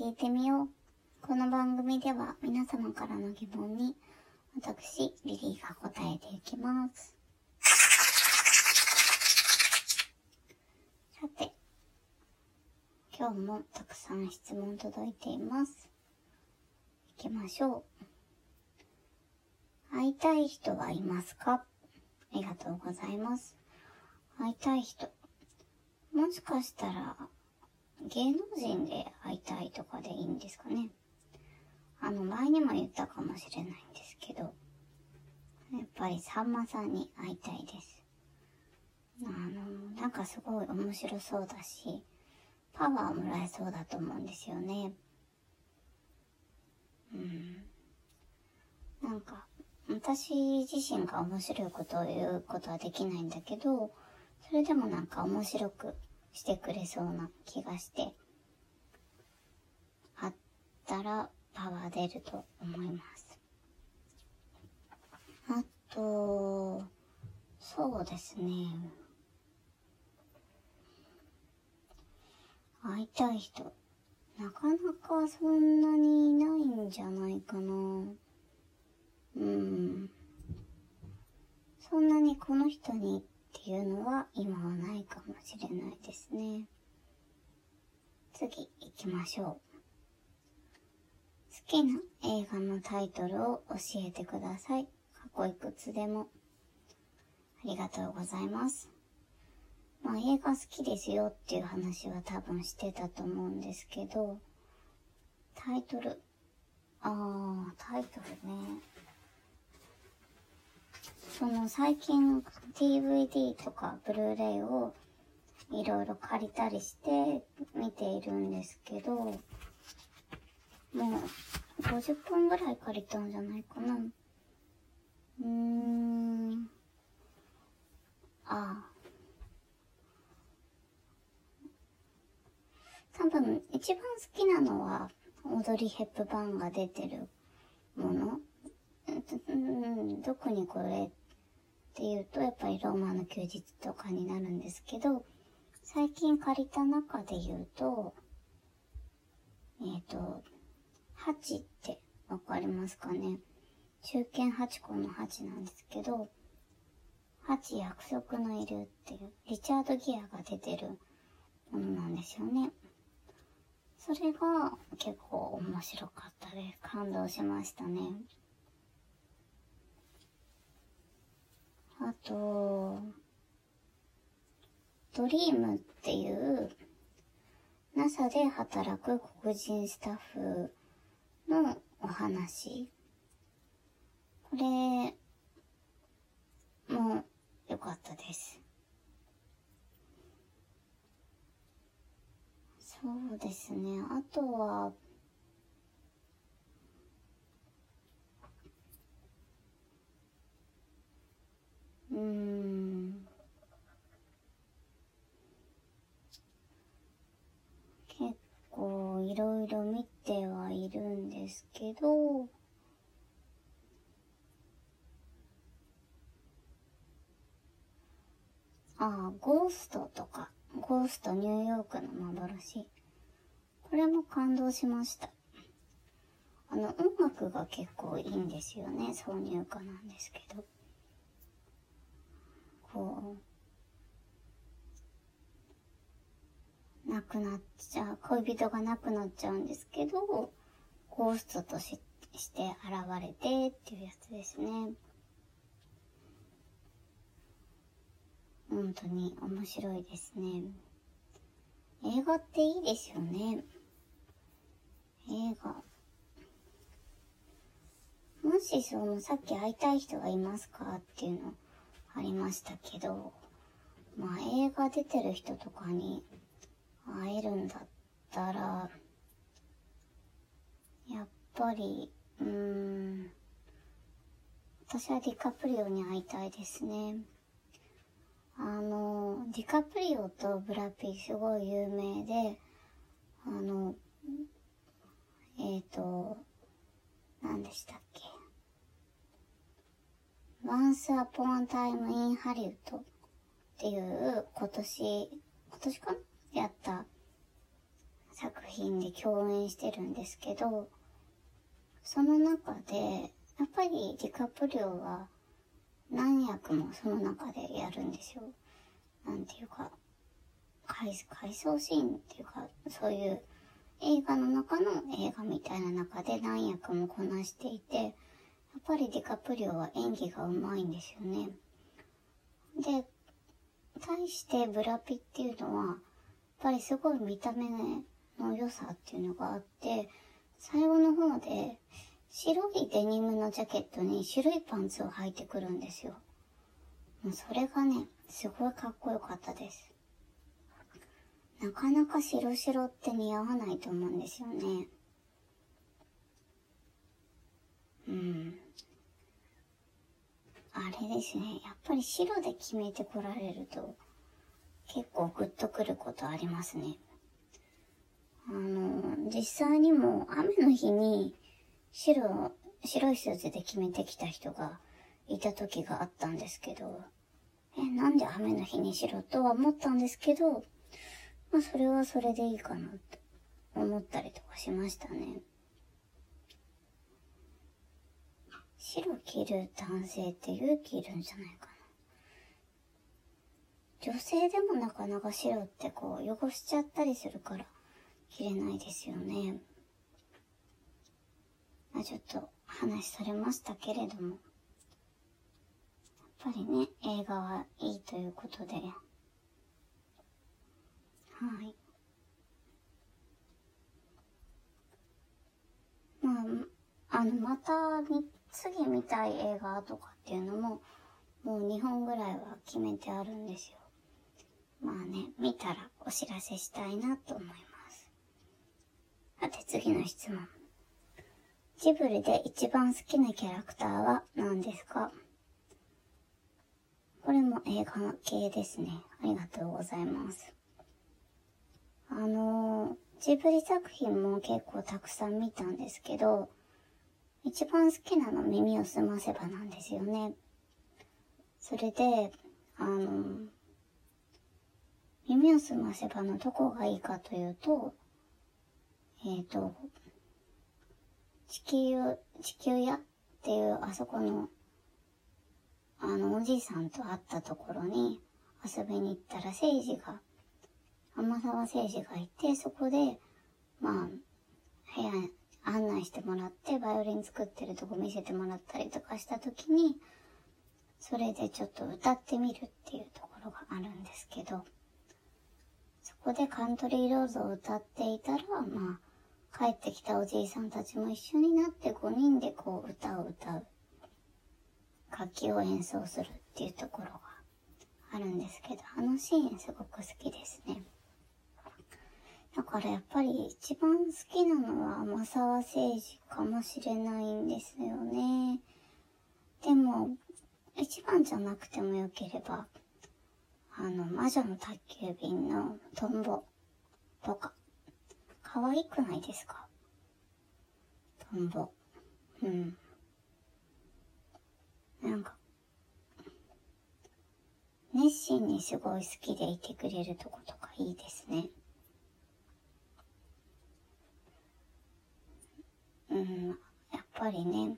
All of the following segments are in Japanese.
聞いてみよう。この番組では皆様からの疑問に私、リリーが答えていきます。さて、今日もたくさん質問届いています。行きましょう。会いたい人はいますか？ありがとうございます。会いたい人。もしかしたら、芸能人で会いたいとかでいいんですかね。あの、前にも言ったかもしれないんですけど、やっぱりさんまさんに会いたいです。あの、なんかすごい面白そうだし、パワーもらえそうだと思うんですよね。うん。なんか、私自身が面白いことを言うことはできないんだけど、それでもなんか面白くしてくれそうな気がして、あったらパワー出ると思います。あと、そうですね。会いたい人。なかなかそんなにいないんじゃないかな。うん。そんなにこの人にっていうのは今はないかもしれないですね。次行きましょう。好きな映画のタイトルを教えてください。過去いくつでも。ありがとうございます。まあ映画好きですよっていう話は多分してたと思うんですけど、タイトル。ああ、タイトルね。その最近 DVD とかブルーレイをいろいろ借りたりして見ているんですけど、もう50本ぐらい借りたんじゃないかな。うーん。ああ。多分一番好きなのはオードリー・ヘップバーンが出てるもの。うん、特にこれっていうと、やっぱりローマの休日とかになるんですけど、最近借りた中で言うと、えっ、ー、と、8ってわかりますかね？中堅8個の8なんですけど、8約束のいるっていう、リチャード・ギアが出てるものなんですよね。それが結構面白かったです。感動しましたね。あと、ドリームっていう NASA で働く黒人スタッフのお話。これも良かったです。そうですね。あとは、うん。結構いろいろ見てはいるんですけど、ああ、ゴーストとか、ゴーストニューヨークの幻。これも感動しました。あの、音楽が結構いいんですよね。挿入歌なんですけど。こう、亡くなっちゃう、恋人が亡くなっちゃうんですけど、ゴーストとしして現れてっていうやつですね。本当に面白いですね。映画っていいですよね。映画。もしそのさっき会いたい人がいますかっていうのありましたけど、まあ映画出てる人とかに会えるんだったら、やっぱり、うーん、私はディカプリオに会いたいですね。あの、ディカプリオとブラピすごい有名で、あの、えっ、ー、と、何でしたっけ？Once Upon a Time in Hollywood っていう今年、今年かな？やった作品で共演してるんですけど、その中で、やっぱりディカプリオは何役もその中でやるんですよ。なんていうか、回回想シーンっていうか、そういう映画の中の映画みたいな中で何役もこなしていて、やっぱりディカプリオは演技がうまいんですよね。で、対してブラピっていうのは、やっぱりすごい見た目の良さっていうのがあって、最後の方で白いデニムのジャケットに白いパンツを履いてくるんですよ。もうそれがね、すごいかっこよかったです。なかなか白白って似合わないと思うんですよね。うん。あれですね。やっぱり白で決めてこられると結構グッとくることありますね。あの、実際にも雨の日に白、白いスーツで決めてきた人がいた時があったんですけど、え、なんで雨の日に白とは思ったんですけど、まあそれはそれでいいかなと思ったりとかしましたね。白着る男性って勇気いるんじゃないかな。女性でもなかなか白ってこう汚しちゃったりするから着れないですよね。まあちょっと話されましたけれども。やっぱりね、映画はいいということで、はい。まあ、あの、また、次見たい映画とかっていうのも、もう2本ぐらいは決めてあるんですよ。まあね、見たらお知らせしたいなと思います。さて次の質問。ジブリで一番好きなキャラクターは何ですか？これも映画系ですね。ありがとうございます。あのジブリ作品も結構たくさん見たんですけど、一番好きなの耳を澄ませばなんですよね。それで、あの、耳を澄ませばのどこがいいかというと、えっ、ー、と、地球、地球屋っていうあそこの、あの、おじいさんと会ったところに遊びに行ったら、聖治が天沢誠司がいて、そこで、まあ、部屋案内してもらって、バイオリン作ってるとこ見せてもらったりとかした時に、それでちょっと歌ってみるっていうところがあるんですけど、そこでカントリーローズを歌っていたら、まあ、帰ってきたおじいさんたちも一緒になって5人でこう歌を歌う。楽器を演奏するっていうところがあるんですけど、あのシーンすごく好きですね。だからやっぱり一番好きなのは天沢誠治かもしれないんですよね。でも、一番じゃなくてもよければ、あの、魔女の宅急便のトンボとか、可愛くないですか？トンボ。うん。なんか、熱心にすごい好きでいてくれるとことかいいですね。やっぱりね、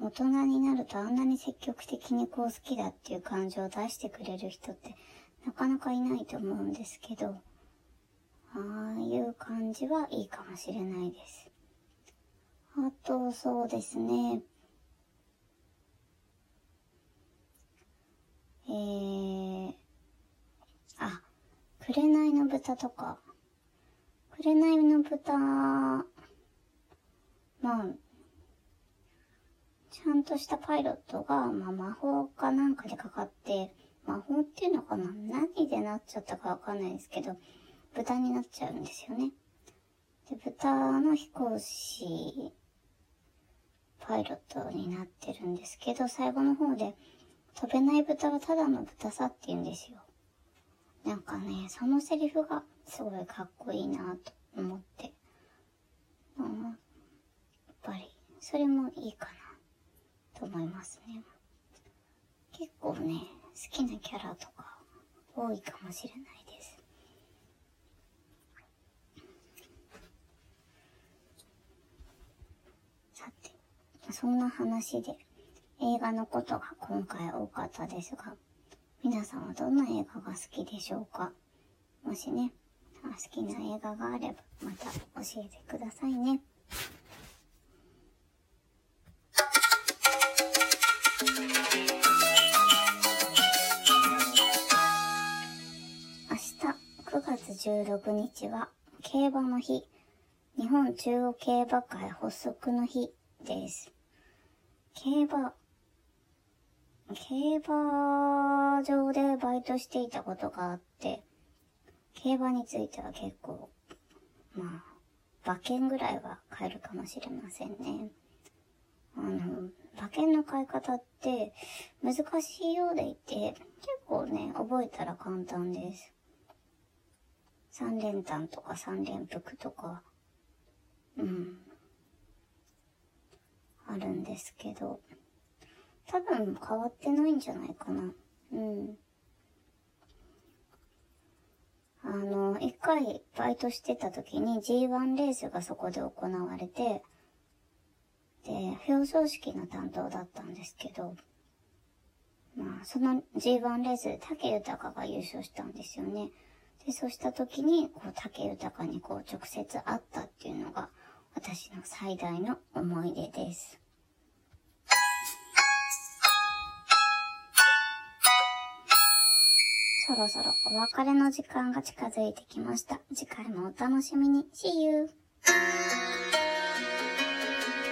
大人になるとあんなに積極的にこう好きだっていう感情を出してくれる人ってなかなかいないと思うんですけど、ああいう感じはいいかもしれないです。あと、そうですね。えー、あ、紅の豚とか、紅の豚、まあ、ちゃんとしたパイロットが、まあ、魔法かなんかでかかって、魔法っていうのかな何でなっちゃったかわかんないですけど、豚になっちゃうんですよね。で、豚の飛行士、パイロットになってるんですけど、最後の方で、飛べない豚はただの豚さって言うんですよ。なんかね、そのセリフがすごいかっこいいなと思って。やっぱり、それもいいかなと思いますね。結構ね、好きなキャラとか多いかもしれないです。さて、そんな話で映画のことが今回多かったですが、皆さんはどんな映画が好きでしょうか？もしね、好きな映画があればまた教えてくださいね。明日9月16日は競馬の日、日本中央競馬会発足の日です。競馬、競馬場でバイトしていたことがあって、競馬については結構、まあ、馬券ぐらいは買えるかもしれませんね。あの、馬券の買い方って難しいようでいて、結構ね、覚えたら簡単です。三連単とか三連服とか、うん、あるんですけど、多分変わってないんじゃないかな。うん。あの、一回バイトしてた時に G1 レースがそこで行われて、で、表彰式の担当だったんですけど、まあ、その G1 レースで竹豊が優勝したんですよね。で、そうした時に、こう、竹豊にこう、直接会ったっていうのが、私の最大の思い出です。そろそろお別れの時間が近づいてきました。次回もお楽しみに。See you!